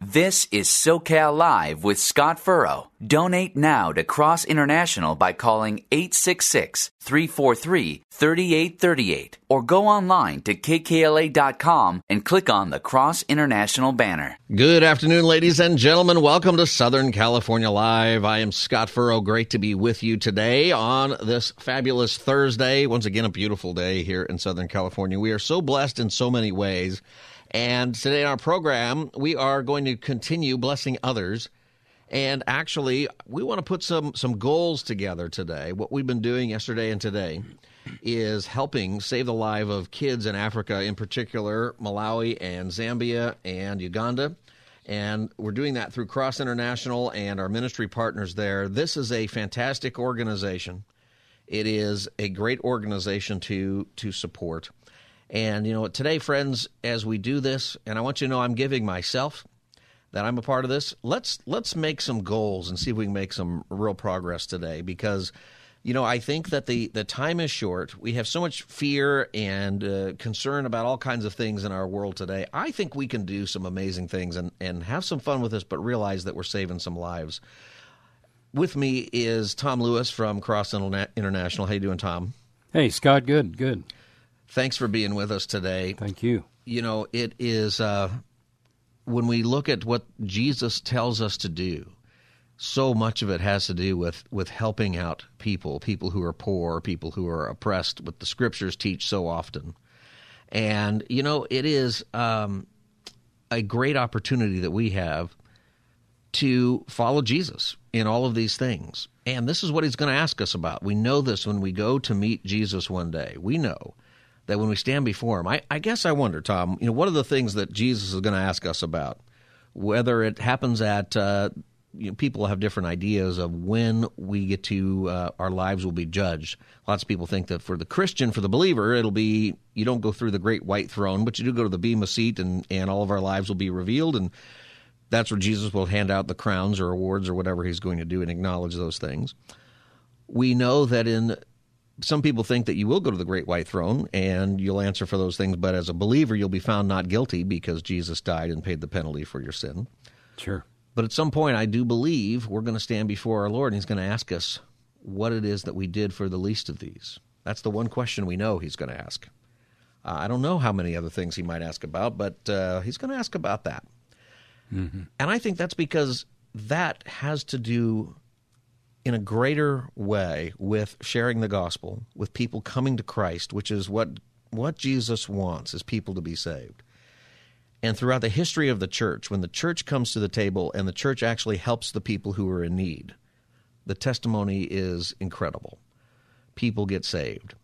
This is SoCal Live with Scott Furrow. Donate now to Cross International by calling 866 343 3838 or go online to kkla.com and click on the Cross International banner. Good afternoon, ladies and gentlemen. Welcome to Southern California Live. I am Scott Furrow. Great to be with you today on this fabulous Thursday. Once again, a beautiful day here in Southern California. We are so blessed in so many ways. And today in our program, we are going to continue blessing others. And actually, we want to put some, some goals together today. What we've been doing yesterday and today is helping save the life of kids in Africa, in particular Malawi and Zambia and Uganda. And we're doing that through Cross International and our ministry partners there. This is a fantastic organization. It is a great organization to to support. And you know, today, friends, as we do this, and I want you to know I'm giving myself that I'm a part of this. Let's let's make some goals and see if we can make some real progress today because you know, I think that the, the time is short. We have so much fear and uh, concern about all kinds of things in our world today. I think we can do some amazing things and, and have some fun with this, but realize that we're saving some lives. With me is Tom Lewis from Cross International. How you doing, Tom? Hey, Scott. Good, good. Thanks for being with us today. Thank you. You know, it is uh, when we look at what Jesus tells us to do, so much of it has to do with, with helping out people, people who are poor, people who are oppressed, what the scriptures teach so often. And, you know, it is um, a great opportunity that we have to follow Jesus in all of these things. And this is what he's going to ask us about. We know this when we go to meet Jesus one day. We know that when we stand before him, I, I guess I wonder, Tom, you know, what are the things that Jesus is going to ask us about? Whether it happens at, uh, you know, people have different ideas of when we get to, uh, our lives will be judged. Lots of people think that for the Christian, for the believer, it'll be, you don't go through the great white throne, but you do go to the Bema seat and, and all of our lives will be revealed. And that's where Jesus will hand out the crowns or awards or whatever he's going to do and acknowledge those things. We know that in some people think that you will go to the great white throne and you'll answer for those things, but as a believer, you'll be found not guilty because Jesus died and paid the penalty for your sin. Sure. But at some point, I do believe we're going to stand before our Lord and He's going to ask us what it is that we did for the least of these. That's the one question we know He's going to ask. Uh, I don't know how many other things He might ask about, but uh, He's going to ask about that. Mm-hmm. And I think that's because that has to do in a greater way with sharing the gospel, with people coming to Christ, which is what what Jesus wants is people to be saved. And throughout the history of the church, when the church comes to the table and the church actually helps the people who are in need, the testimony is incredible. People get saved.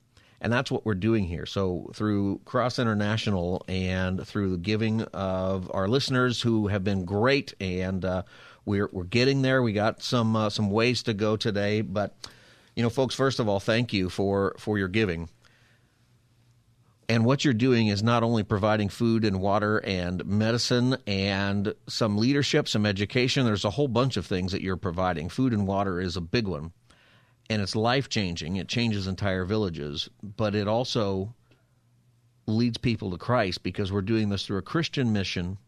And that's what we're doing here. So, through Cross International and through the giving of our listeners who have been great and uh, we're we're getting there. We got some uh, some ways to go today, but you know, folks. First of all, thank you for for your giving. And what you're doing is not only providing food and water and medicine and some leadership, some education. There's a whole bunch of things that you're providing. Food and water is a big one, and it's life changing. It changes entire villages, but it also leads people to Christ because we're doing this through a Christian mission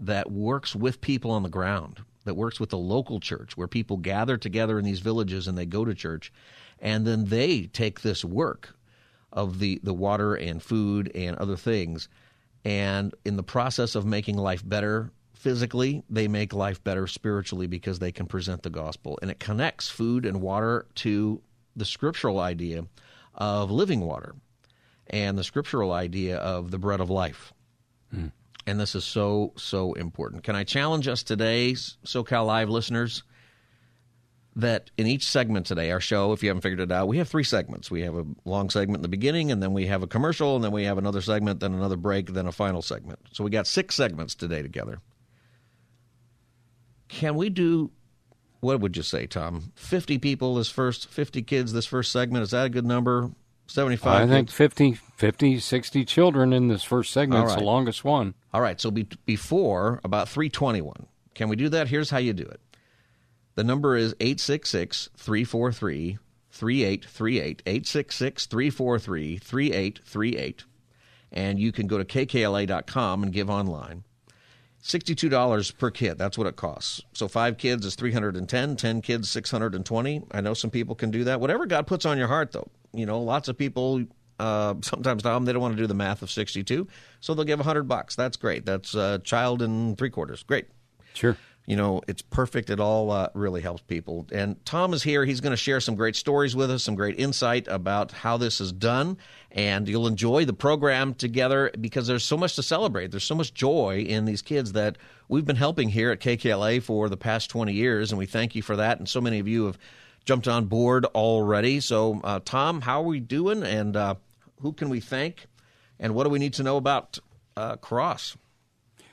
that works with people on the ground that works with the local church where people gather together in these villages and they go to church and then they take this work of the, the water and food and other things. And in the process of making life better physically they make life better spiritually because they can present the gospel. And it connects food and water to the scriptural idea of living water and the scriptural idea of the bread of life. Mm and this is so, so important. Can I challenge us today, SoCal Live listeners, that in each segment today, our show, if you haven't figured it out, we have three segments. We have a long segment in the beginning, and then we have a commercial, and then we have another segment, then another break, then a final segment. So we got six segments today together. Can we do what would you say, Tom? 50 people this first, 50 kids this first segment. Is that a good number? 75? I think 50, 50, 60 children in this first segment. It's the longest one. All right, so be, before about 321. Can we do that? Here's how you do it. The number is 866 343 3838. 866 343 3838. And you can go to kkla.com and give online. $62 per kid. That's what it costs. So five kids is 310, 10 kids 620. I know some people can do that. Whatever God puts on your heart though. You know, lots of people uh, sometimes Tom they don't want to do the math of 62, so they'll give 100 bucks. That's great. That's a child and three quarters. Great. Sure. You know, it's perfect. It all uh, really helps people. And Tom is here. He's going to share some great stories with us, some great insight about how this is done. And you'll enjoy the program together because there's so much to celebrate. There's so much joy in these kids that we've been helping here at KKLA for the past 20 years. And we thank you for that. And so many of you have jumped on board already. So, uh, Tom, how are we doing? And uh, who can we thank? And what do we need to know about uh, Cross?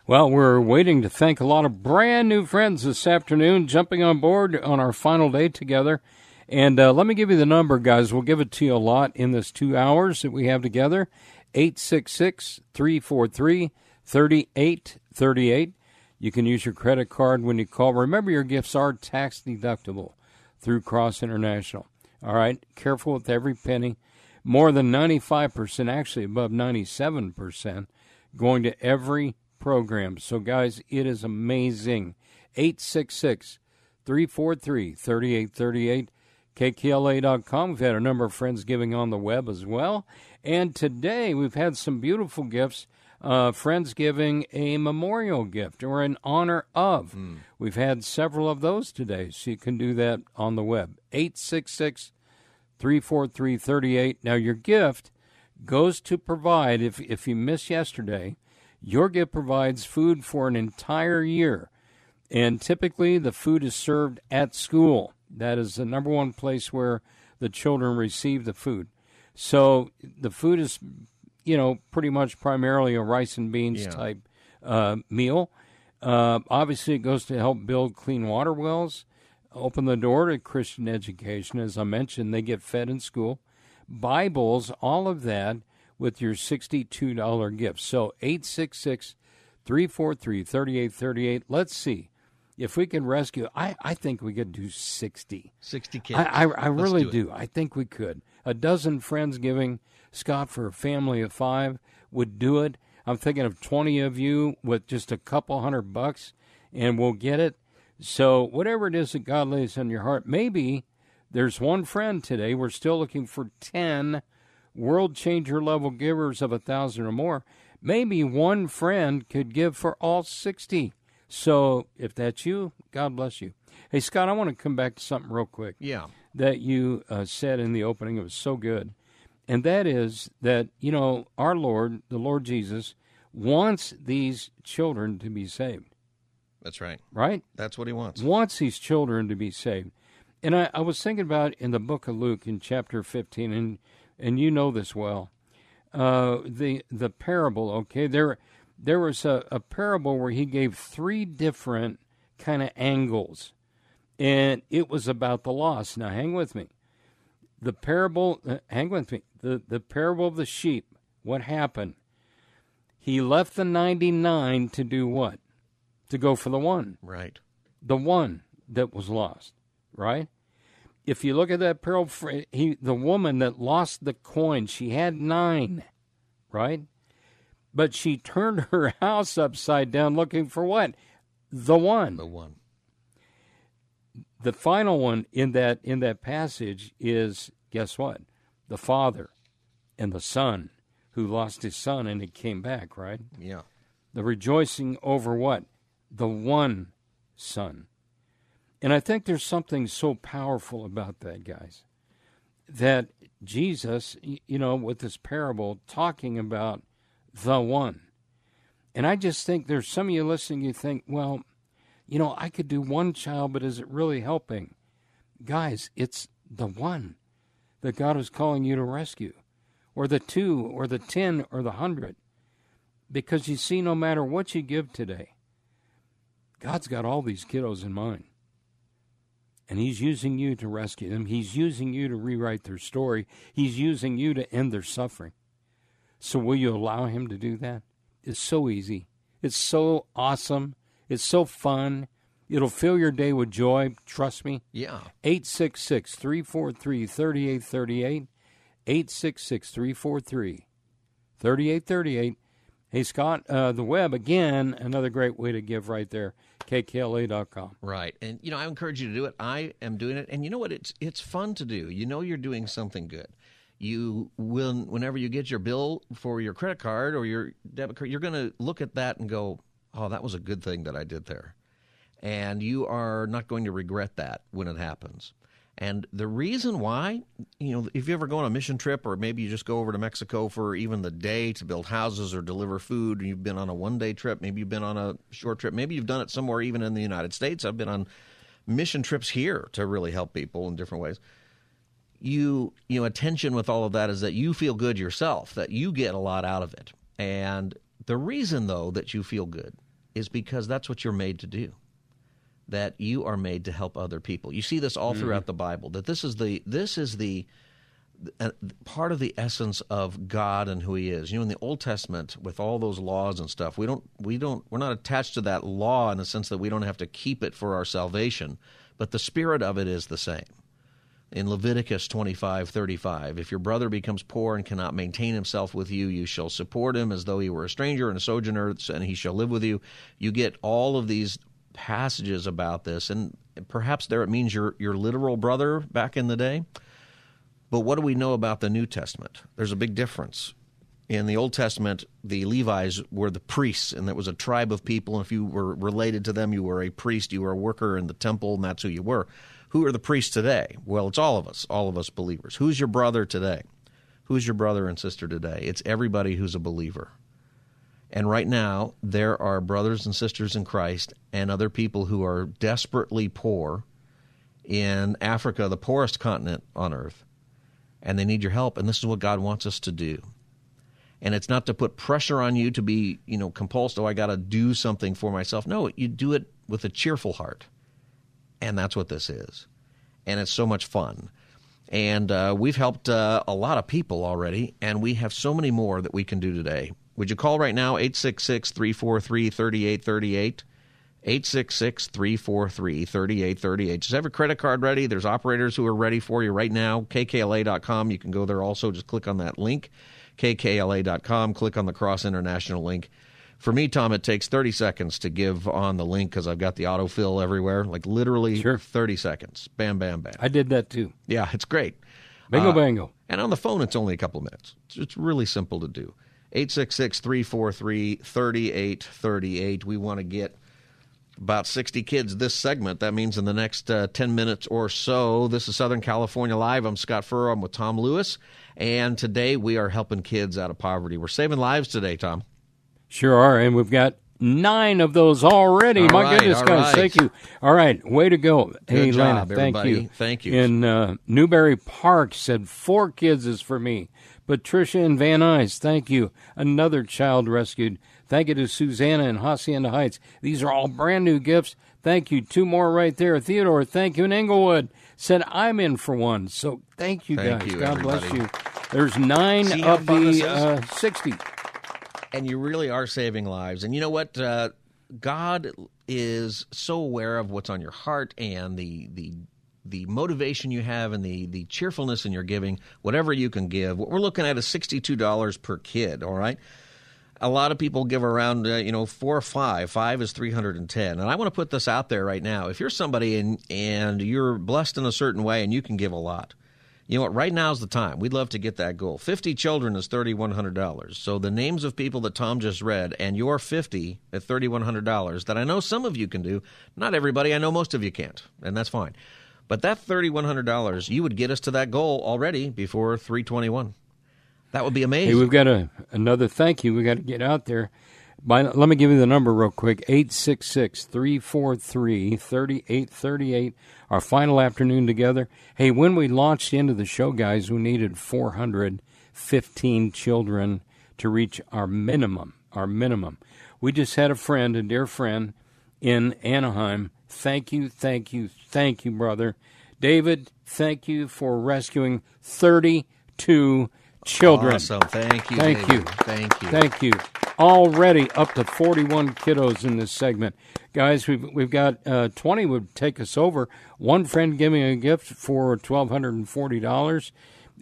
Well, we're waiting to thank a lot of brand new friends this afternoon jumping on board on our final day together. And uh, let me give you the number, guys. We'll give it to you a lot in this two hours that we have together 866 343 3838. You can use your credit card when you call. Remember, your gifts are tax deductible through Cross International. All right, careful with every penny. More than 95%, actually above 97%, going to every program. So, guys, it is amazing. 866 343 3838. KKLA.com. We've had a number of friends giving on the web as well. And today we've had some beautiful gifts. Uh, friends giving a memorial gift or in honor of. We've had several of those today, so you can do that on the web. 866 343 38. Now, your gift goes to provide, if, if you missed yesterday, your gift provides food for an entire year. And typically, the food is served at school. That is the number one place where the children receive the food. So the food is, you know, pretty much primarily a rice and beans Yeah. type uh, meal. Uh, obviously, it goes to help build clean water wells, open the door to Christian education. As I mentioned, they get fed in school, Bibles, all of that with your $62 gift. So 866 343 3838. Let's see if we can rescue. I, I think we could do 60. 60 kids. I, I, I really do do. I think we could. A dozen friends giving Scott for a family of five would do it. I'm thinking of 20 of you with just a couple hundred bucks, and we'll get it. So, whatever it is that God lays on your heart, maybe there's one friend today. We're still looking for 10 world changer level givers of a thousand or more. Maybe one friend could give for all 60. So, if that's you, God bless you. Hey, Scott, I want to come back to something real quick Yeah. that you uh, said in the opening. It was so good. And that is that, you know, our Lord, the Lord Jesus, wants these children to be saved, That's right. right? That's what he wants. Wants these children to be saved. And I, I was thinking about in the book of Luke in chapter 15, and, and you know this well, uh, the, the parable, okay? There, there was a, a parable where he gave three different kind of angles, and it was about the lost. Now, hang with me the parable uh, hang with me the the parable of the sheep what happened? He left the 99 to do what? To go for the one. Right. the one that was lost right? If you look at that parable he the woman that lost the coin she had 9 right? But she turned her house upside down looking for what? The one. The one. The final one in that in that passage is guess what? The father and the son who lost his son and it came back right? Yeah. the rejoicing over what? The one son. And i think there's something so powerful about that guys that jesus you know with this parable talking about the one. And i just think there's some of you listening you think well you know, I could do one child, but is it really helping? Guys, it's the one that God is calling you to rescue, or the two, or the ten, or the hundred. Because you see, no matter what you give today, God's got all these kiddos in mind. And He's using you to rescue them. He's using you to rewrite their story. He's using you to end their suffering. So, will you allow Him to do that? It's so easy. It's so awesome. It's so fun. It'll fill your day with joy. Trust me. Yeah. 866 343 3838. 866 343 3838. Hey, Scott, uh, the web, again, another great way to give right there, kkla.com. Right. And, you know, I encourage you to do it. I am doing it. And you know what? It's, it's fun to do. You know you're doing something good. You will, whenever you get your bill for your credit card or your debit card, you're going to look at that and go, oh, that was a good thing that I did there. And you are not going to regret that when it happens. And the reason why, you know, if you ever go on a mission trip or maybe you just go over to Mexico for even the day to build houses or deliver food, and you've been on a one day trip, maybe you've been on a short trip, maybe you've done it somewhere even in the United States. I've been on mission trips here to really help people in different ways. You, you know, attention with all of that is that you feel good yourself, that you get a lot out of it. And the reason, though, that you feel good is because that's what you're made to do that you are made to help other people. You see this all mm-hmm. throughout the Bible. That this is the this is the uh, part of the essence of God and who He is. You know, in the Old Testament, with all those laws and stuff, we don't we don't we're not attached to that law in the sense that we don't have to keep it for our salvation, but the spirit of it is the same. In Leviticus twenty five thirty five, if your brother becomes poor and cannot maintain himself with you, you shall support him as though he were a stranger and a sojourner, and he shall live with you. You get all of these passages about this, and perhaps there it means your your literal brother back in the day. But what do we know about the New Testament? There's a big difference. In the Old Testament, the Levites were the priests, and there was a tribe of people. And if you were related to them, you were a priest, you were a worker in the temple, and that's who you were. Who are the priests today? Well, it's all of us, all of us believers. Who's your brother today? Who's your brother and sister today? It's everybody who's a believer. And right now, there are brothers and sisters in Christ and other people who are desperately poor in Africa, the poorest continent on earth, and they need your help. And this is what God wants us to do. And it's not to put pressure on you to be, you know, compulsed, oh, I got to do something for myself. No, you do it with a cheerful heart. And that's what this is. And it's so much fun. And uh, we've helped uh, a lot of people already, and we have so many more that we can do today. Would you call right now 866 343 3838? 866 343 3838. Just have your credit card ready. There's operators who are ready for you right now. KKLA.com. You can go there also. Just click on that link. KKLA.com. Click on the Cross International link. For me, Tom, it takes 30 seconds to give on the link because I've got the autofill everywhere. Like literally sure. 30 seconds. Bam, bam, bam. I did that too. Yeah, it's great. Bingo, uh, bango. And on the phone, it's only a couple of minutes. It's really simple to do. 866 343 3838. We want to get about 60 kids this segment. That means in the next uh, 10 minutes or so. This is Southern California Live. I'm Scott Furrow. I'm with Tom Lewis. And today we are helping kids out of poverty. We're saving lives today, Tom. Sure are. And we've got nine of those already. All My right, goodness, guys. right. Thank you. All right. Way to go. Good hey, Lana, thank everybody. you. Thank you. In uh, Newbury Park said four kids is for me. Patricia and Van Nuys, thank you. Another child rescued. Thank you to Susanna in Hacienda Heights. These are all brand new gifts. Thank you. Two more right there. Theodore, thank you. In Inglewood said, I'm in for one. So thank you Thank guys. you, God bless you. There's nine See of the uh, 60. And you really are saving lives. And you know what? Uh, God is so aware of what's on your heart and the the the motivation you have and the the cheerfulness in your giving. Whatever you can give. What we're looking at is sixty two dollars per kid. All right. A lot of people give around, uh, you know, four or five. Five is three hundred and ten. And I want to put this out there right now. If you're somebody and and you're blessed in a certain way and you can give a lot, you know what? Right now is the time. We'd love to get that goal. 50 children is $3,100. So the names of people that Tom just read and your 50 at $3,100 that I know some of you can do. Not everybody. I know most of you can't, and that's fine. But that $3,100, you would get us to that goal already before 321. That would be amazing. Hey, we've got a, another thank you. We've got to get out there. By, let me give you the number real quick 866 343 3838. Our final afternoon together. Hey, when we launched into the show, guys, we needed 415 children to reach our minimum. Our minimum. We just had a friend, a dear friend, in Anaheim. Thank you, thank you, thank you, brother. David, thank you for rescuing 32 children. Awesome. Thank you. Thank David. you. Thank you. Thank you. Already up to 41 kiddos in this segment. Guys, we've, we've got uh, 20 would take us over. One friend giving a gift for $1,240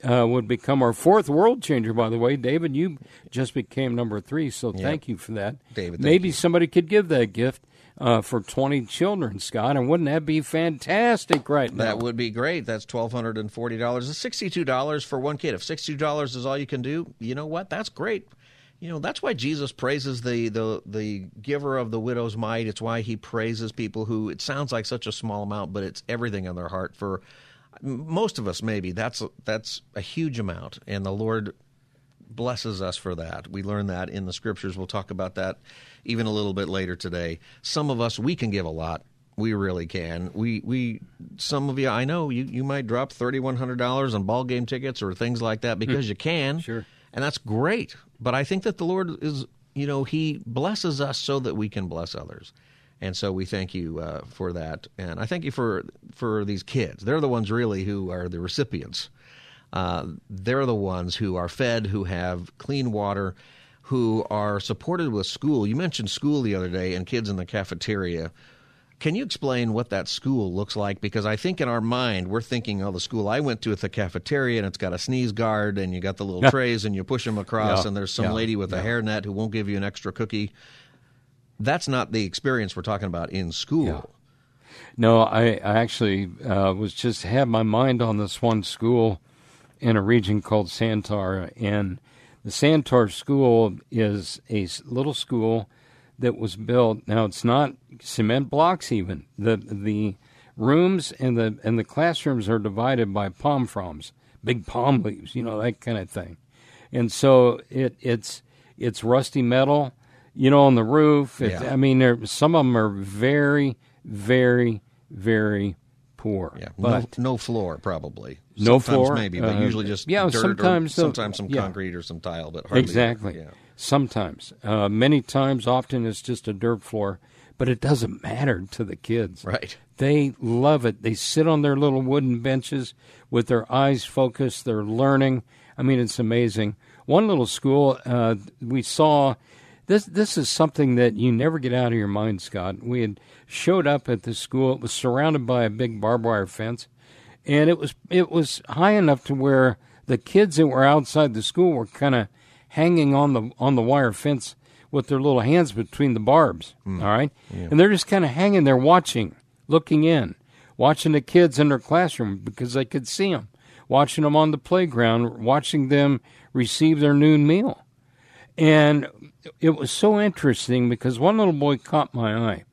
uh, would become our fourth world changer, by the way. David, you just became number three, so thank you for that. David, Maybe you. somebody could give that gift uh, for 20 children, Scott, and wouldn't that be fantastic right now? That would be great. That's twelve hundred and forty dollars. It's sixty-two dollars for one kid. If sixty-two dollars is all you can do, you know what? That's great. You know that's why Jesus praises the the the giver of the widow's mite. It's why he praises people who it sounds like such a small amount, but it's everything in their heart. For most of us, maybe that's that's a huge amount, and the Lord blesses us for that. We learn that in the scriptures. We'll talk about that even a little bit later today. Some of us we can give a lot. We really can. We we some of you I know you you might drop thirty one hundred dollars on ball game tickets or things like that hmm. because you can. Sure. And that's great. But I think that the Lord is you know he blesses us so that we can bless others. And so we thank you uh, for that, and I thank you for for these kids. They're the ones really who are the recipients uh, they're the ones who are fed, who have clean water, who are supported with school. You mentioned school the other day and kids in the cafeteria. Can you explain what that school looks like? Because I think in our mind, we're thinking, oh, the school I went to at the cafeteria, and it's got a sneeze guard, and you got the little trays, and you push them across, Yeah, and there's some yeah, lady with a yeah. hairnet who won't give you an extra cookie. That's not the experience we're talking about in school. Yeah. No, I, I actually uh, was just had my mind on this one school in a region called Santar, and the Santar school is a little school that was built. Now it's not cement blocks even. the The rooms and the and the classrooms are divided by palm fronds, big palm leaves, you know that kind of thing, and so it it's it's rusty metal, you know, on the roof. It, Yeah. I mean, there some of them are very, very, very poor. Yeah, but no, no floor probably. No sometimes floor, maybe, but uh, usually just yeah, dirt sometimes or the- sometimes some yeah. concrete or some tile, but hardly exactly. Yeah. Sometimes, uh, many times, often it's just a dirt floor, but it doesn't matter to the kids. Right. They love it. They sit on their little wooden benches with their eyes focused. They're learning. I mean, it's amazing. One little school uh, we saw. This this is something that you never get out of your mind, Scott. We had showed up at the school. It was surrounded by a big barbed wire fence, and it was it was high enough to where the kids that were outside the school were kind of hanging on the on the wire fence with their little hands between the barbs. Mm. all right, and they're just kind of hanging there watching, looking in, watching the kids in their classroom because they could see them, watching them on the playground, watching them receive their noon meal. And it was so interesting because one little boy caught my eye.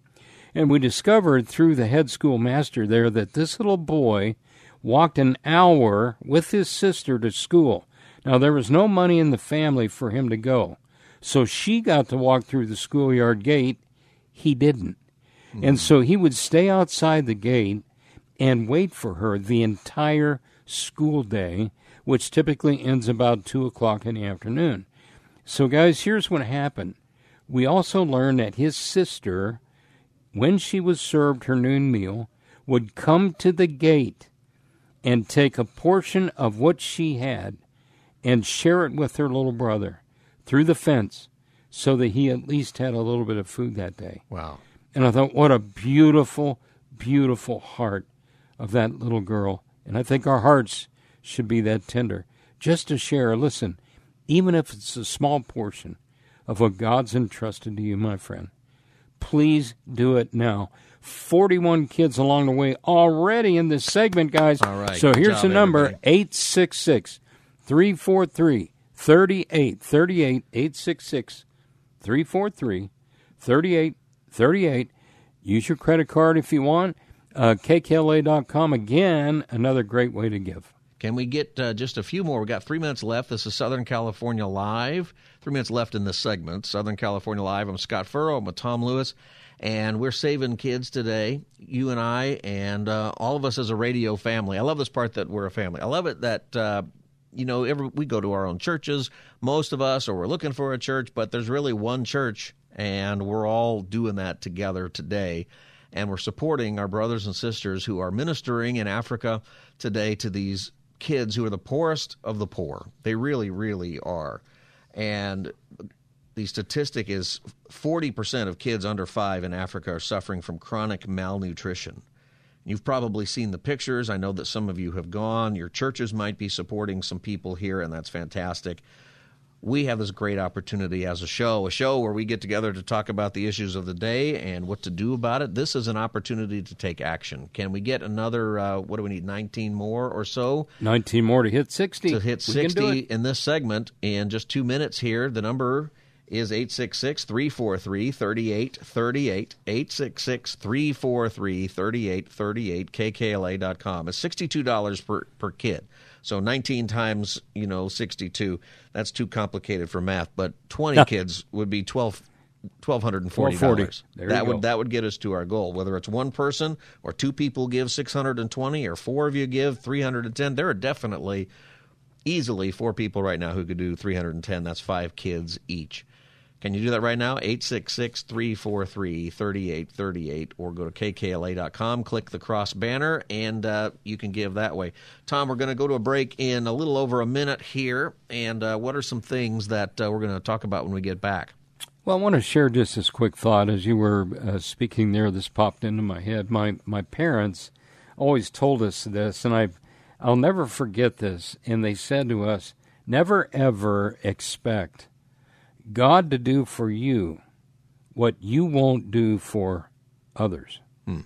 And we discovered through the head schoolmaster there that this little boy walked an hour with his sister to school. Now, there was no money in the family for him to go. So she got to walk through the schoolyard gate. He didn't. And so he would stay outside the gate and wait for her the entire school day, which typically ends about 2 o'clock in the afternoon. So, guys, here's what happened. We also learned that his sister, when she was served her noon meal, would come to the gate and take a portion of what she had and share it with her little brother through the fence so that he at least had a little bit of food that day. Wow. And I thought, what a beautiful, beautiful heart of that little girl. And I think our hearts should be that tender. Just to share, listen, even if it's a small portion of what God's entrusted to you, my friend, please do it now. 41 kids along the way already in this segment, guys. All right. So here's job, the number everybody. 866 343 3838. 866 343 3838. Use your credit card if you want. Uh, KKLA.com. Again, another great way to give. Can we get uh, just a few more? We've got three minutes left. This is Southern California Live. Three minutes left in this segment. Southern California Live. I'm Scott Furrow. I'm with Tom Lewis, and we're saving kids today. You and I, and uh, all of us as a radio family. I love this part that we're a family. I love it that. You know, every, we go to our own churches, most of us, or we're looking for a church, but there's really one church And we're all doing that together today. And we're supporting our brothers and sisters who are ministering in Africa today to these kids who are the poorest of the poor. They really, really are. And the statistic is 40% of kids under five in Africa are suffering from chronic malnutrition. You've probably seen the pictures. I know that some of you have gone. Your churches might be supporting some people here, and that's fantastic. We have this great opportunity as a show, a show where we get together to talk about the issues of the day and what to do about it. This is an opportunity to take action. Can we get another, uh, what do we need, 19 more or so? 19 more to hit 60. To hit 60 in this segment in just two minutes here. The number is 866 343 3838. 866 343 3838, kkla.com. It's $62 per, per kid. So 19 times, you know, 62, that's too complicated for math, but 20 kids would be 12 $1240. That would go. that would get us to our goal. Whether it's one person or two people give 620 or four of you give 310, there are definitely easily four people right now who could do 310. That's 5 kids each. Can you do that right now? 866 343 3838 or go to kkla.com, click the cross banner, and uh, you can give that way. Tom, we're going to go to a break in a little over a minute here. And uh, what are some things that uh, we're going to talk about when we get back? Well, I want to share just this quick thought as you were uh, speaking there. This popped into my head. My my parents always told us this, and I I'll never forget this. And they said to us, "Never ever expect God to do for you what you won't do for others." Hmm.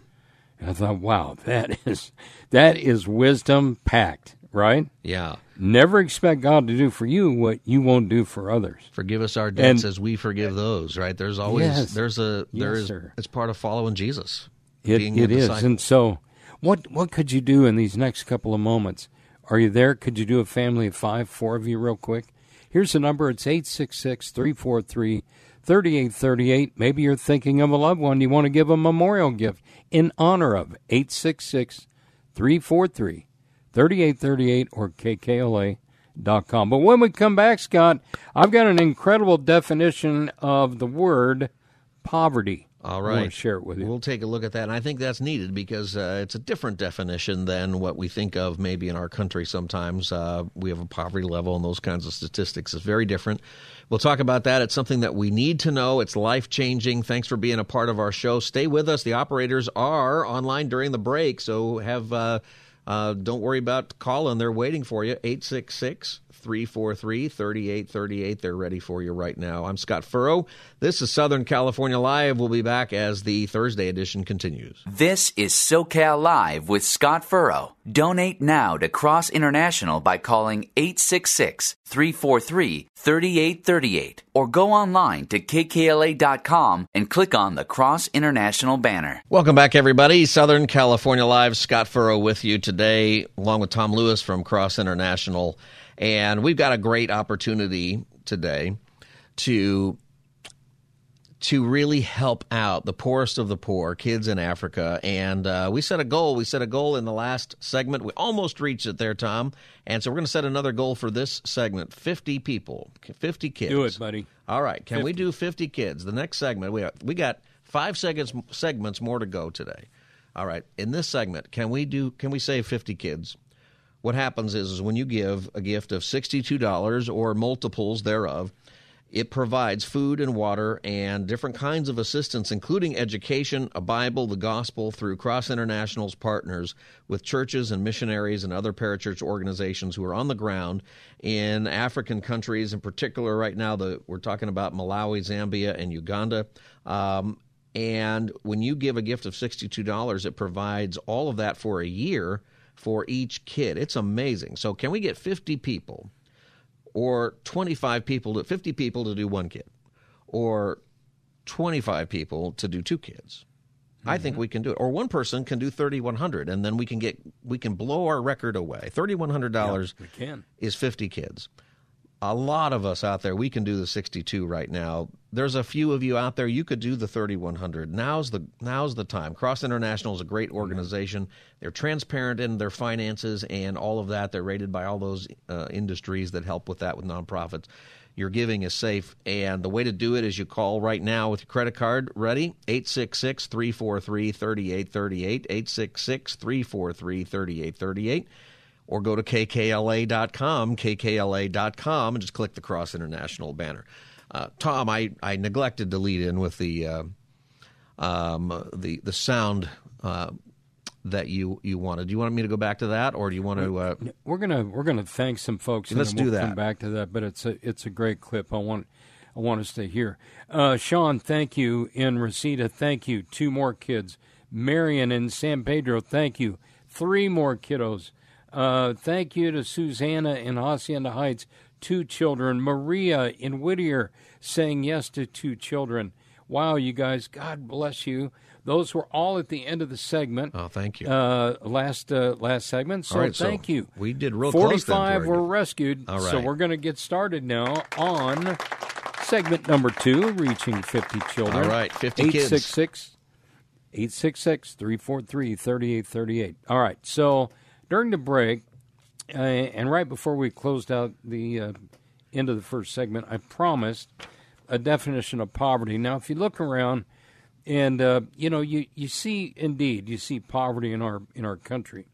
And I thought, wow, that is that is wisdom packed, right? Yeah. Never expect God to do for you what you won't do for others. Forgive us our debts And- as we forgive those, right? There's always Yes. there's a there Yes, is sir. it's part of following Jesus. It, it is. disciple. And so, what what could you do in these next couple of moments? Are you there? Could you do a family of five, four of you, real quick? Here's the number. It's 866 343 3838. Maybe you're thinking of a loved one. You want to give a memorial gift in honor of 866 343 3838 or kkla.com. But when we come back, Scott, I've got an incredible definition of the word poverty. All right. want to share it with you. We'll take a look at that. And I think that's needed because uh, it's a different definition than what we think of maybe in our country sometimes. Uh, we have a poverty level and those kinds of statistics. It's very different. We'll talk about that. It's something that we need to know. It's life changing. Thanks for being a part of our show. Stay with us. The operators are online during the break, so have. Uh, uh, don't worry about calling. They're waiting for you. 866 343 3838. They're ready for you right now. I'm Scott Furrow. This is Southern California Live. We'll be back as the Thursday edition continues. This is SoCal Live with Scott Furrow. Donate now to Cross International by calling 866 343 3838 or go online to kkla.com and click on the Cross International banner. Welcome back, everybody. Southern California Live. Scott Furrow with you today, along with Tom Lewis from Cross International. And we've got a great opportunity today to to really help out the poorest of the poor, kids in Africa. And uh, we set a goal. We set a goal in the last segment. We almost reached it there, Tom. And so we're going to set another goal for this segment 50 people, 50 kids. Do it, buddy. All right. Can we do 50 kids? The next segment, we, have, we got five seconds, segments more to go today. All right. In this segment, can we do? Can we save 50 kids? What happens is, is when you give a gift of $62 or multiples thereof, it provides food and water and different kinds of assistance, including education, a Bible, the gospel, through Cross International's partners with churches and missionaries and other parachurch organizations who are on the ground in African countries, in particular, right now, the, we're talking about Malawi, Zambia, and Uganda. Um, and when you give a gift of $62, it provides all of that for a year for each kid. It's amazing. So, can we get 50 people? or 25 people to 50 people to do one kid or 25 people to do two kids i think mm-hmm. we can do it or one person can do 3100 and then we can get we can blow our record away $3100 We can. is 50 kids a lot of us out there we can do the 62 right now. There's a few of you out there you could do the 3100 now's the now's the time. Cross international is a great organization. They're transparent in their finances and all of that. They're rated by all those uh, industries that help with that with nonprofits. Your giving is safe. And the way to do it is you call right now with your credit card. Ready? 866 343 3838. 866 343 3838. Or go to kkla.com, kkla.com, and just click the Cross International banner. Uh, Tom, I, I neglected to lead in with the uh, um, the the sound uh, that you you wanted. Do you want me to go back to that, or do you want to? Uh... We're gonna we're gonna thank some folks. Let's we'll do that. Come back to that, but it's a it's a great clip. I want I want us to hear. Uh, Sean, thank you. In Reseda, thank you. Two more kids. Marion in San Pedro, thank you. Three more kiddos. Uh, thank you to Susanna in Hacienda Heights, two children. Maria in Whittier saying yes to two children. Wow, you guys, God bless you. Those were all at the end of the segment. Oh, thank you. Uh, last uh, last segment. So right, thank so you. We did real Forty-five close. Forty-five were rescued. All right. So we're going to get started now on segment number two, reaching fifty children. All right, 50 kids. 866 866 343 3838. All right. So during the break, uh, and right before we closed out the uh, end of the first segment, I promised a definition of poverty. Now, if you look around, and uh, you know, you, you see indeed you see poverty in our in our country.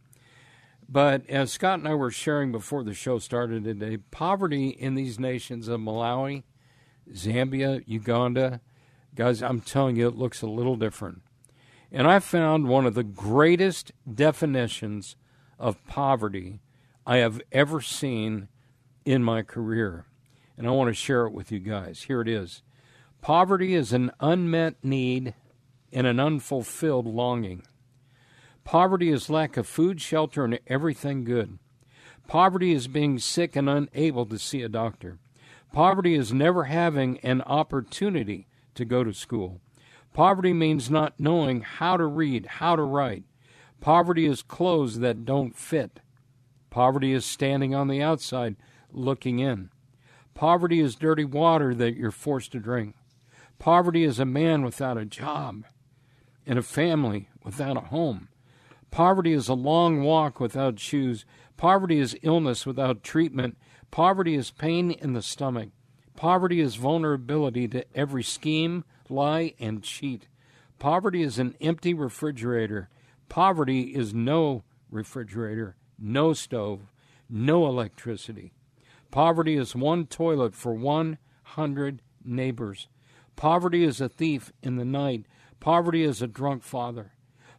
But as Scott and I were sharing before the show started today, poverty in these nations of Malawi, Zambia, Uganda, guys, I'm telling you, it looks a little different. And I found one of the greatest definitions of poverty I have ever seen in my career. And I want to share it with you guys. Here it is Poverty is an unmet need and an unfulfilled longing. Poverty is lack of food, shelter, and everything good. Poverty is being sick and unable to see a doctor. Poverty is never having an opportunity to go to school. Poverty means not knowing how to read, how to write. Poverty is clothes that don't fit. Poverty is standing on the outside looking in. Poverty is dirty water that you're forced to drink. Poverty is a man without a job and a family without a home. Poverty is a long walk without shoes. Poverty is illness without treatment. Poverty is pain in the stomach. Poverty is vulnerability to every scheme, lie, and cheat. Poverty is an empty refrigerator. Poverty is no refrigerator, no stove, no electricity. Poverty is one toilet for 100 neighbors. Poverty is a thief in the night. Poverty is a drunk father.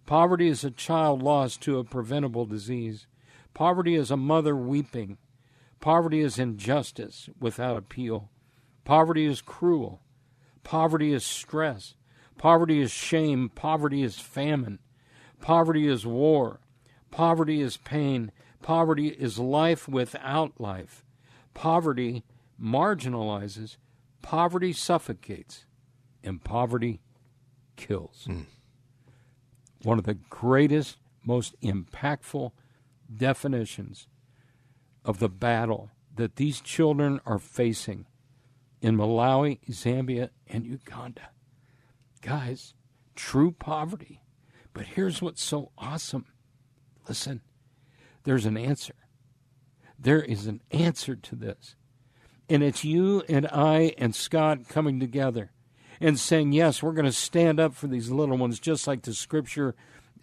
Poverty is a child lost to a preventable disease. Poverty is a mother weeping. Poverty is injustice without appeal. Poverty is cruel. Poverty is stress. Poverty is shame. Poverty is famine. Poverty is war. Poverty is pain. Poverty is life without life. Poverty marginalizes. Poverty suffocates. And poverty kills. Hmm. One of the greatest, most impactful definitions of the battle that these children are facing in Malawi, Zambia, and Uganda. Guys, true poverty. But here's what's so awesome. Listen, there's an answer. There is an answer to this. And it's you and I and Scott coming together and saying, yes, we're going to stand up for these little ones, just like the scripture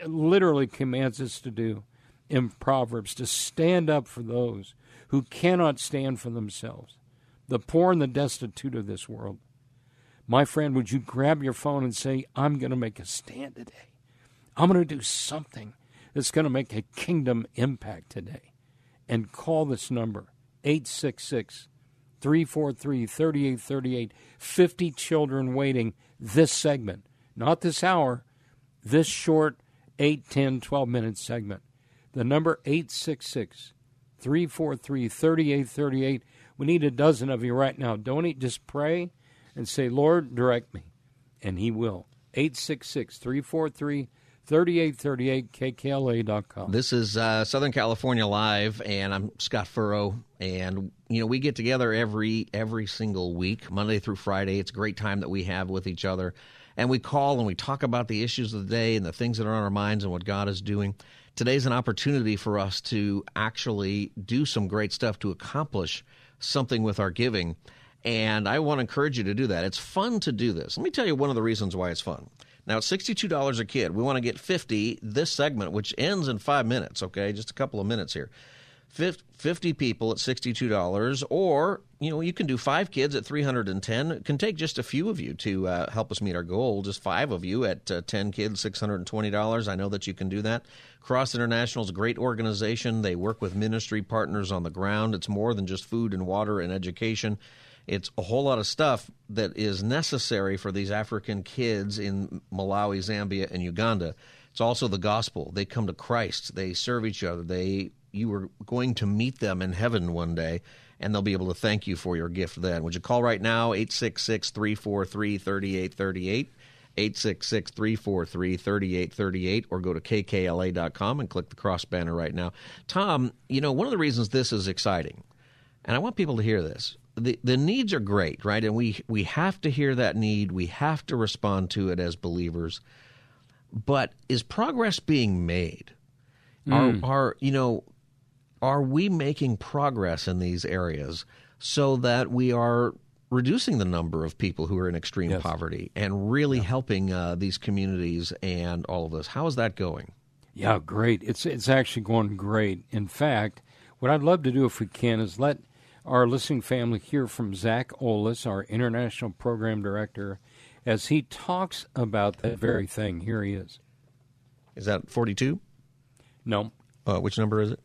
literally commands us to do in Proverbs, to stand up for those who cannot stand for themselves, the poor and the destitute of this world. My friend, would you grab your phone and say, I'm going to make a stand today? I'm going to do something that's going to make a kingdom impact today. And call this number, 866 343 3838. 50 children waiting this segment, not this hour, this short 8, 10, 12 minute segment. The number 866 343 3838. We need a dozen of you right now. Don't just pray and say, Lord, direct me. And He will. 866 343 3838 kkla.com. This is uh, Southern California Live, and I'm Scott Furrow. And you know, we get together every every single week, Monday through Friday. It's a great time that we have with each other, and we call and we talk about the issues of the day and the things that are on our minds and what God is doing. Today's an opportunity for us to actually do some great stuff to accomplish something with our giving. And I want to encourage you to do that. It's fun to do this. Let me tell you one of the reasons why it's fun. Now, it's $62 a kid. We want to get 50 this segment, which ends in five minutes, okay? Just a couple of minutes here. 50 people at $62 or you know you can do five kids at 310 it can take just a few of you to uh, help us meet our goal just five of you at uh, 10 kids $620 i know that you can do that cross international is a great organization they work with ministry partners on the ground it's more than just food and water and education it's a whole lot of stuff that is necessary for these african kids in malawi zambia and uganda it's also the gospel they come to christ they serve each other they you are going to meet them in heaven one day, and they'll be able to thank you for your gift then. Would you call right now, 866 343 3838? 866 343 3838 or go to kkla.com and click the cross banner right now. Tom, you know, one of the reasons this is exciting, and I want people to hear this. The, the needs are great, right? And we, we have to hear that need. We have to respond to it as believers. But is progress being made? Mm. Are, are, you know, are we making progress in these areas so that we are reducing the number of people who are in extreme yes. poverty and really yeah. helping uh, these communities and all of this? How is that going? Yeah, great. It's it's actually going great. In fact, what I'd love to do if we can is let our listening family hear from Zach Olis, our international program director, as he talks about that very thing. Here he is. Is that forty two? No. Uh, which number is it?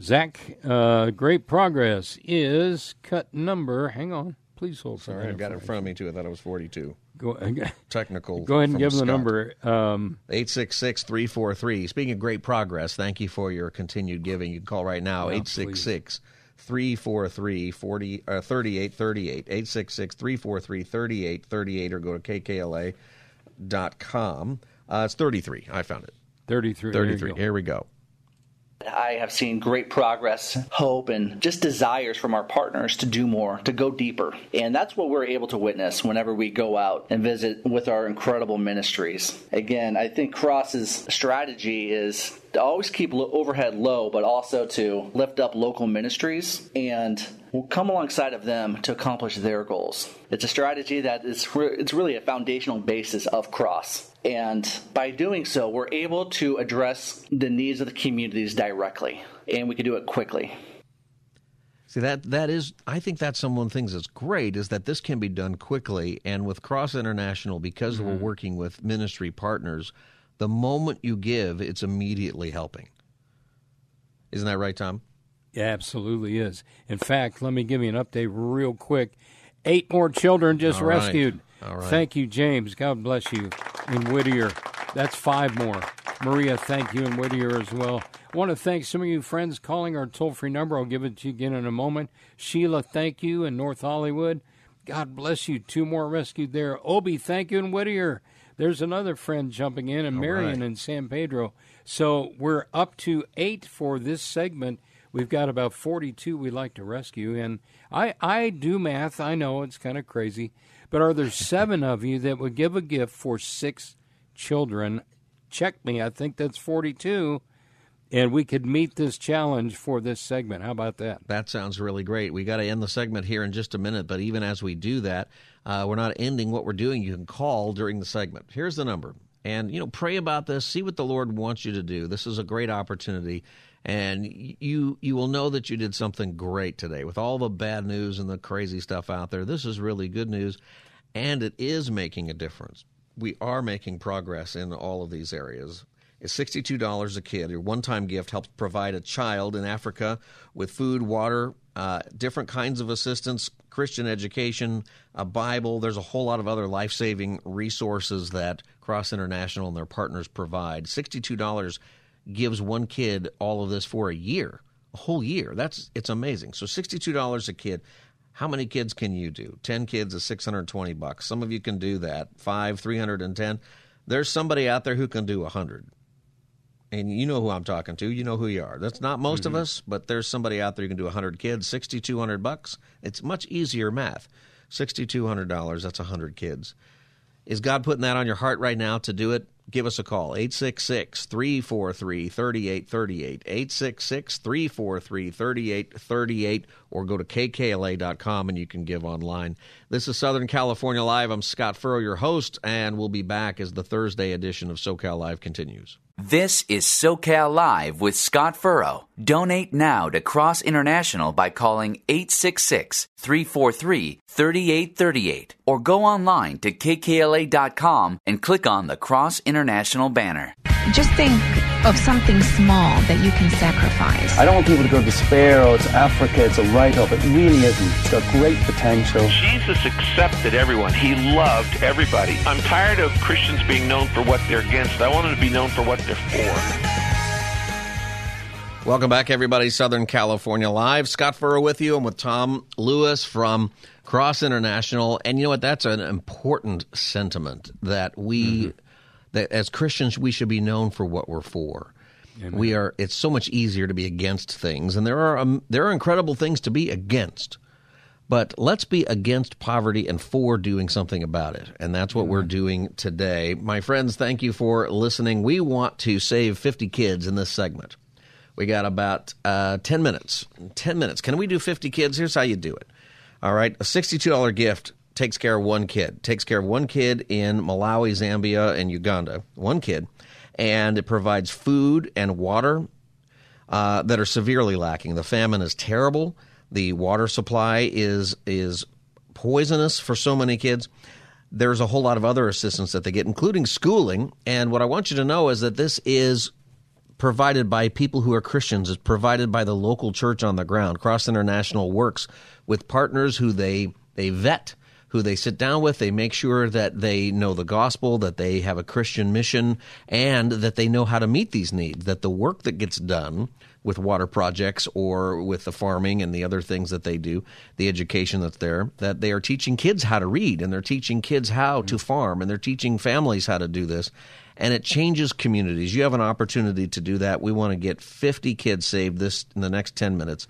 Zach, uh, great progress is cut number. Hang on, please hold. Sorry, I've got it in front of me too. I thought it was forty-two. Go, Technical. Go ahead and give them the number. Um, eight six six three four three. Speaking of great progress, thank you for your continued giving. You can call right now eight six six. 343 3838 866 343 3838 or go to kkla.com. Uh, it's 33. I found it. 33. 33. Here we go. I have seen great progress, hope, and just desires from our partners to do more, to go deeper. And that's what we're able to witness whenever we go out and visit with our incredible ministries. Again, I think Cross's strategy is to always keep overhead low, but also to lift up local ministries and will come alongside of them to accomplish their goals. It's a strategy that is re- it's really a foundational basis of Cross. And by doing so, we're able to address the needs of the communities directly, and we can do it quickly. See that that is I think that's some one of the things that's great is that this can be done quickly and with Cross International because mm-hmm. we're working with ministry partners, the moment you give, it's immediately helping. Isn't that right, Tom? Yeah, absolutely is. In fact, let me give you an update real quick. Eight more children just All rescued. Right. Thank you, James. God bless you. In Whittier, that's five more. Maria, thank you in Whittier as well. I want to thank some of you friends calling our toll free number. I'll give it to you again in a moment. Sheila, thank you in North Hollywood. God bless you. Two more rescued there. Obi, thank you in Whittier. There's another friend jumping in, and Marion right. in San Pedro. So we're up to eight for this segment. We've got about 42 we'd like to rescue. And I, I do math. I know it's kind of crazy. But are there seven of you that would give a gift for six children? Check me. I think that's 42. And we could meet this challenge for this segment. How about that? That sounds really great. We got to end the segment here in just a minute, but even as we do that, uh, we're not ending what we're doing. You can call during the segment. Here's the number. And, you know, pray about this. See what the Lord wants you to do. This is a great opportunity and you you will know that you did something great today with all the bad news and the crazy stuff out there. This is really good news, and it is making a difference. We are making progress in all of these areas. It's $62 a kid. Your one time gift helps provide a child in Africa with food, water, uh, different kinds of assistance, Christian education, a Bible. There's a whole lot of other life saving resources that Cross International and their partners provide. $62 gives one kid all of this for a year, a whole year. That's it's amazing. So sixty-two dollars a kid. How many kids can you do? Ten kids is six hundred twenty bucks. Some of you can do that. Five, three hundred and ten. There's somebody out there who can do a hundred. And you know who I'm talking to. You know who you are. That's not most mm-hmm. of us, but there's somebody out there who can do hundred kids. Sixty-two hundred bucks. It's much easier math. Sixty-two hundred dollars. That's hundred kids. Is God putting that on your heart right now to do it? give us a call 866 343 3838. 866 343 3838, or go to kkla.com and you can give online. This is Southern California Live. I'm Scott Furrow, your host, and we'll be back as the Thursday edition of SoCal Live continues. This is SoCal Live with Scott Furrow. Donate now to Cross International by calling 866 343 3838 or go online to kkla.com and click on the Cross International banner. Just think of something small that you can sacrifice. I don't want people to go to despair, oh, it's Africa, it's a write off. It really isn't. It's got great potential. Jesus accepted everyone, He loved everybody. I'm tired of Christians being known for what they're against. I want them to be known for what they're for. Welcome back, everybody. Southern California Live. Scott Furrow with you. I'm with Tom Lewis from Cross International. And you know what? That's an important sentiment that we, mm-hmm. That as Christians, we should be known for what we're for. Amen. We are. It's so much easier to be against things, and there are um, there are incredible things to be against. But let's be against poverty and for doing something about it. And that's what we're doing today. My friends, thank you for listening. We want to save 50 kids in this segment. We got about uh, 10 minutes. 10 minutes. Can we do 50 kids? Here's how you do it. All right. A $62 gift takes care of one kid, takes care of one kid in Malawi, Zambia, and Uganda. One kid. And it provides food and water uh, that are severely lacking. The famine is terrible. The water supply is is poisonous for so many kids. There's a whole lot of other assistance that they get, including schooling. And what I want you to know is that this is provided by people who are Christians. It's provided by the local church on the ground. Cross International works with partners who they they vet who they sit down with. They make sure that they know the gospel, that they have a Christian mission, and that they know how to meet these needs. That the work that gets done with water projects or with the farming and the other things that they do, the education that's there, that they are teaching kids how to read and they're teaching kids how to farm and they're teaching families how to do this. And it changes communities. You have an opportunity to do that. We want to get 50 kids saved this in the next 10 minutes.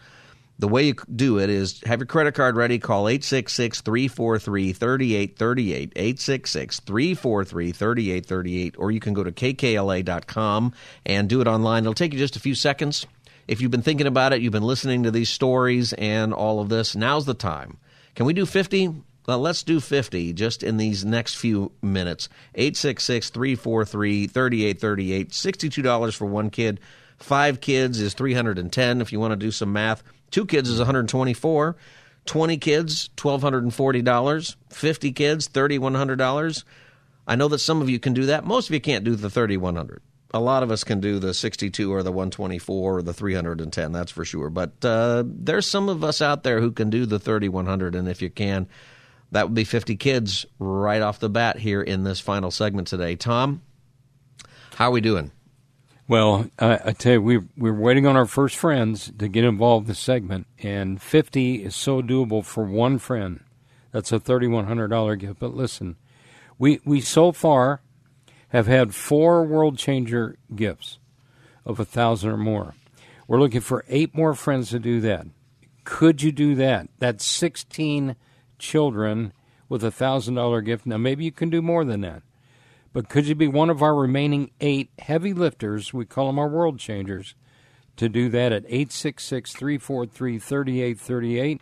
The way you do it is have your credit card ready. Call 866 343 3838. 866 343 3838. Or you can go to kkla.com and do it online. It'll take you just a few seconds. If you've been thinking about it, you've been listening to these stories and all of this, now's the time. Can we do 50? Well, let's do 50 just in these next few minutes. 866 343 3838. $62 for one kid. Five kids is 310 if you want to do some math. Two kids is 124. 20 kids, $1,240. 50 kids, $3,100. I know that some of you can do that. Most of you can't do the 3,100. A lot of us can do the 62 or the 124 or the 310, that's for sure. But uh, there's some of us out there who can do the 3,100. And if you can, that would be 50 kids right off the bat here in this final segment today. Tom, how are we doing? Well, I, I tell you, we we're waiting on our first friends to get involved in the segment, and fifty is so doable for one friend. That's a thirty-one hundred dollar gift. But listen, we we so far have had four world changer gifts of a thousand or more. We're looking for eight more friends to do that. Could you do that? That's sixteen children with a thousand dollar gift. Now maybe you can do more than that. But could you be one of our remaining eight heavy lifters? We call them our world changers. To do that at 866 343 3838.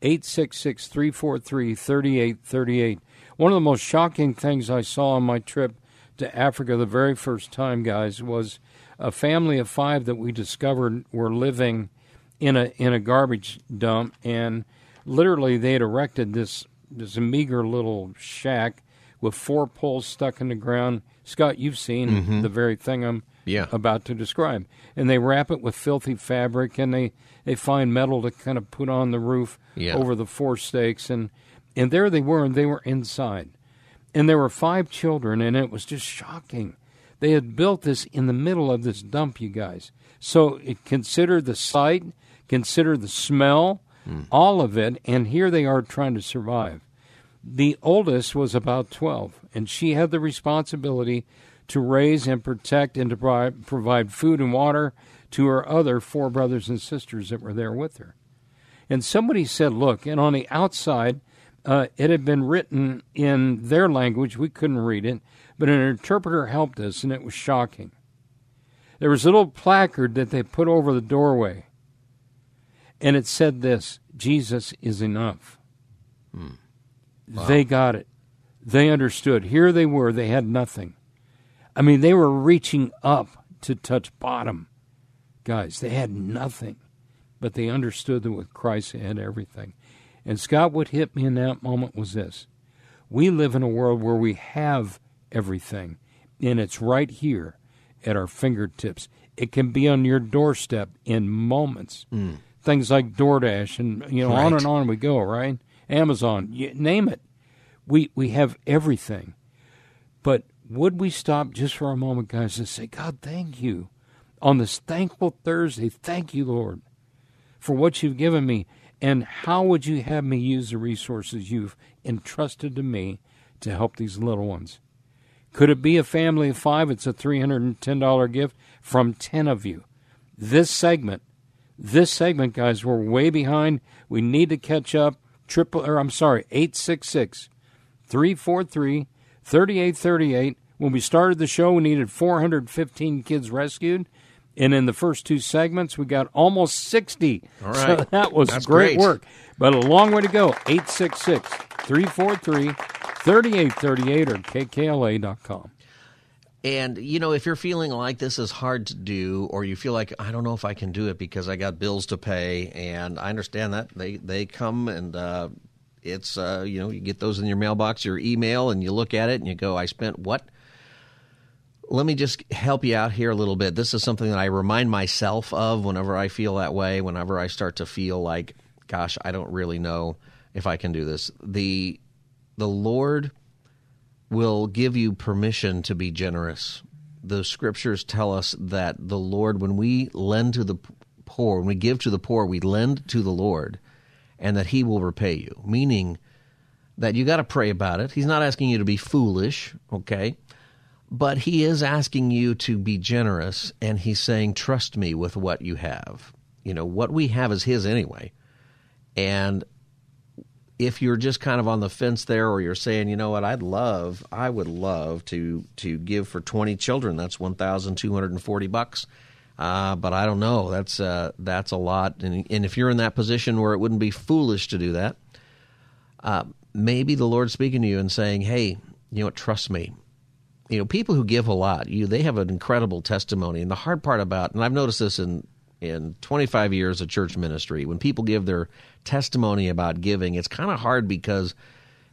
866 343 3838. One of the most shocking things I saw on my trip to Africa the very first time, guys, was a family of five that we discovered were living in a in a garbage dump, and literally they had erected this this meager little shack with four poles stuck in the ground. Scott, you've seen mm-hmm. the very thing I'm yeah. about to describe. And they wrap it with filthy fabric and they, they find metal to kind of put on the roof yeah. over the four stakes. And, and there they were, and they were inside. And there were five children, and it was just shocking. They had built this in the middle of this dump, you guys. So it, consider the sight, consider the smell, mm. all of it, and here they are trying to survive. The oldest was about 12, and she had the responsibility to raise and protect and to provide food and water to her other four brothers and sisters that were there with her. And somebody said, Look, and on the outside, Uh, it had been written in their language. We couldn't read it, but an interpreter helped us, and it was shocking. There was a little placard that they put over the doorway, and it said this Jesus is enough. Wow. They got it. They understood. Here they were, they had nothing. I mean, they were reaching up to touch bottom. Guys, they had nothing, but they understood that with Christ they had everything. And Scott, what hit me in that moment was this we live in a world where we have everything, and it's right here at our fingertips. It can be on your doorstep in moments. Mm. Things like DoorDash and you know right. on and on we go, right? Amazon, name it. We we have everything. But would we stop just for a moment, guys, and say, God, thank you. On this thankful Thursday, thank you, Lord, for what you've given me. And how would you have me use the resources you've entrusted to me to help these little ones? Could it be a family of five? It's a $310 gift from 10 of you. This segment, this segment, guys, we're way behind. We need to catch up. Triple, or I'm sorry, 866 343 3838. When we started the show, we needed 415 kids rescued. And in the first two segments, we got almost 60. All right. So that was That's great, great. work. But a long way to go. 866 343 3838 or kkla.com. And you know, if you're feeling like this is hard to do, or you feel like I don't know if I can do it because I got bills to pay, and I understand that they they come and uh, it's uh, you know you get those in your mailbox, your email, and you look at it and you go, I spent what? Let me just help you out here a little bit. This is something that I remind myself of whenever I feel that way, whenever I start to feel like, gosh, I don't really know if I can do this. The the Lord will give you permission to be generous. The scriptures tell us that the Lord, when we lend to the poor, when we give to the poor, we lend to the Lord, and that He will repay you. Meaning that you got to pray about it. He's not asking you to be foolish, okay? But He is asking you to be generous, and He's saying, trust me with what you have. You know, what we have is His anyway. And if you're just kind of on the fence there or you're saying you know what? I'd love i would love to to give for 20 children. That's 1240 bucks. Uh, but i don't know. That's uh, that's a lot. And, and if you're in that position where it wouldn't be foolish to do that uh, maybe the lord's speaking to you and saying hey you know what? Trust me. You know people who give a lot you they have an incredible testimony. And the hard part about and i've noticed this in in 25 years of church ministry, when people give their testimony about giving, it's kind of hard because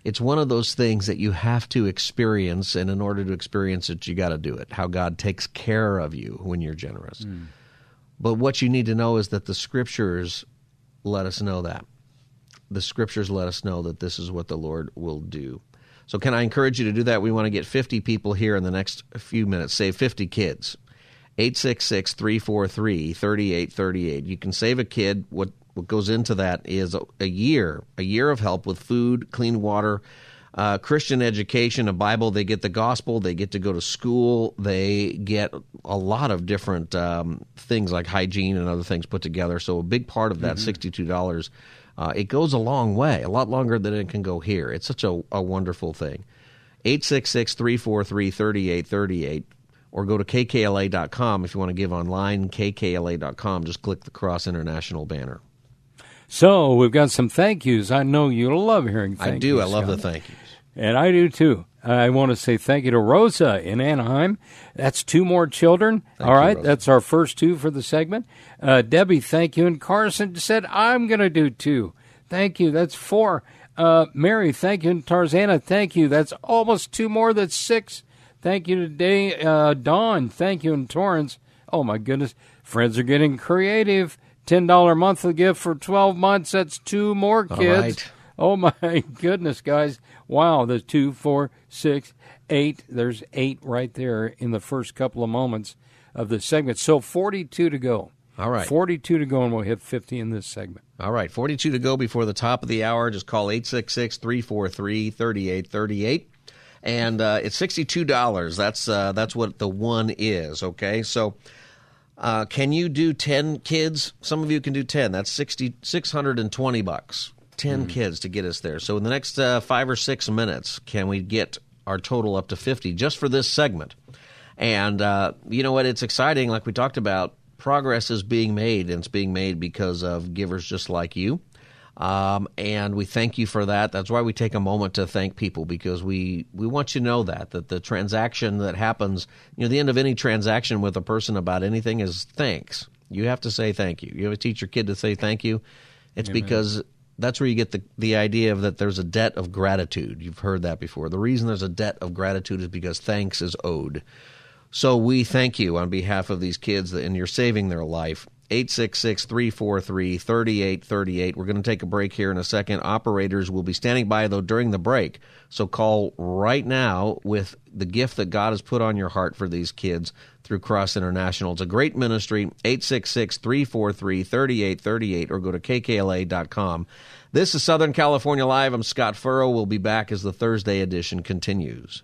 it's one of those things that you have to experience, and in order to experience it, you got to do it. How God takes care of you when you're generous. Mm. But what you need to know is that the scriptures let us know that. The scriptures let us know that this is what the Lord will do. So, can I encourage you to do that? We want to get 50 people here in the next few minutes, say 50 kids. 866 343 3838. You can save a kid. What, what goes into that is a, a year, a year of help with food, clean water, uh, Christian education, a Bible. They get the gospel. They get to go to school. They get a lot of different um, things like hygiene and other things put together. So a big part of that Mm-hmm. $62, uh, it goes a long way, a lot longer than it can go here. It's such a, a wonderful thing. 866 343 3838 or go to kkla.com if you want to give online, kkla.com. Just click the Cross International banner. So we've got some thank yous. I know you love hearing thank yous. I do. yous. I love the thank yous. And I do too. I want to say thank you to Rosa in Anaheim. That's two more children. Thank All you, right, Rosa. that's our first two for the segment. Uh, Debbie, thank you. And Carson said, I'm going to do two. Thank you. That's four. Uh, Mary, thank you. And Tarzana, thank you. That's almost two more. That's six. Thank you today. Uh, Dawn, thank you. And Torrance, oh my goodness. Friends are getting creative. $10 monthly gift for 12 months. That's two more kids. right. Oh my goodness, guys! Wow, there's two, four, six, eight. There's eight right there in the first couple of moments of the segment. So 42 to go. All right. 42 to go, and we'll hit 50 in this segment. All right, 42 to go before the top of the hour. Just call 866 343 3838. And uh, it's $62. That's, uh, that's what the one is, okay? So uh, can you do 10 kids? Some of you can do 10. That's 60, 620 bucks. 10 Mm-hmm. kids to get us there. So in the next uh, five or six minutes, can we get our total up to 50 just for this segment? And uh, you know what? It's exciting. Like we talked about, progress is being made, and it's being made because of givers just like you. Um, and we thank you for that. That's why we take a moment to thank people because we, we want you to know that that the transaction that happens, you know, the end of any transaction with a person about anything is thanks. You have to say thank you. You have to teach your kid to say thank you. It's Amen. because that's where you get the the idea of that there's a debt of gratitude. You've heard that before. The reason there's a debt of gratitude is because thanks is owed. So we thank you on behalf of these kids and you're saving their life. 866-343-3838. We're going to take a break here in a second. Operators will be standing by though during the break. So call right now with the gift that God has put on your heart for these kids through Cross International. It's a great ministry. 866-343-3838 or go to kkla.com. This is Southern California Live. I'm Scott Furrow. We'll be back as the Thursday edition continues.